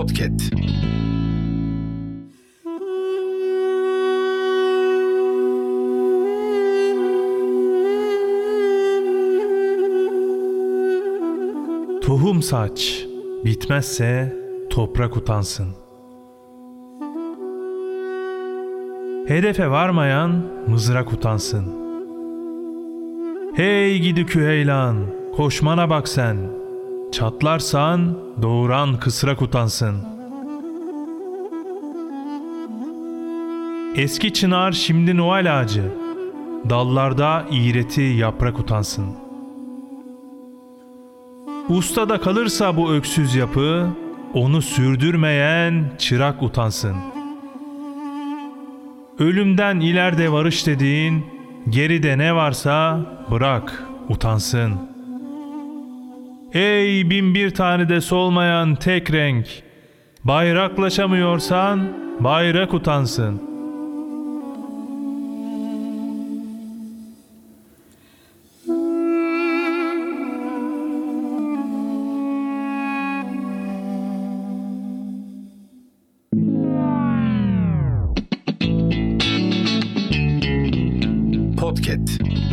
Podcast. Tohum saç, bitmezse toprak utansın. Hedefe varmayan mızrak utansın. Hey gidi küheylan, koşmana bak sen. Çatlarsan doğuran kısrak utansın. Eski çınar şimdi Noel ağacı. Dallarda iğreti yaprak utansın. Ustada kalırsa bu öksüz yapı, onu sürdürmeyen çırak utansın. Ölümden ileride varış dediğin, geride ne varsa bırak utansın. Ey bin bir tane de solmayan tek renk! Bayraklaşamıyorsan bayrak utansın. Podcast.